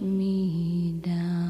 me down.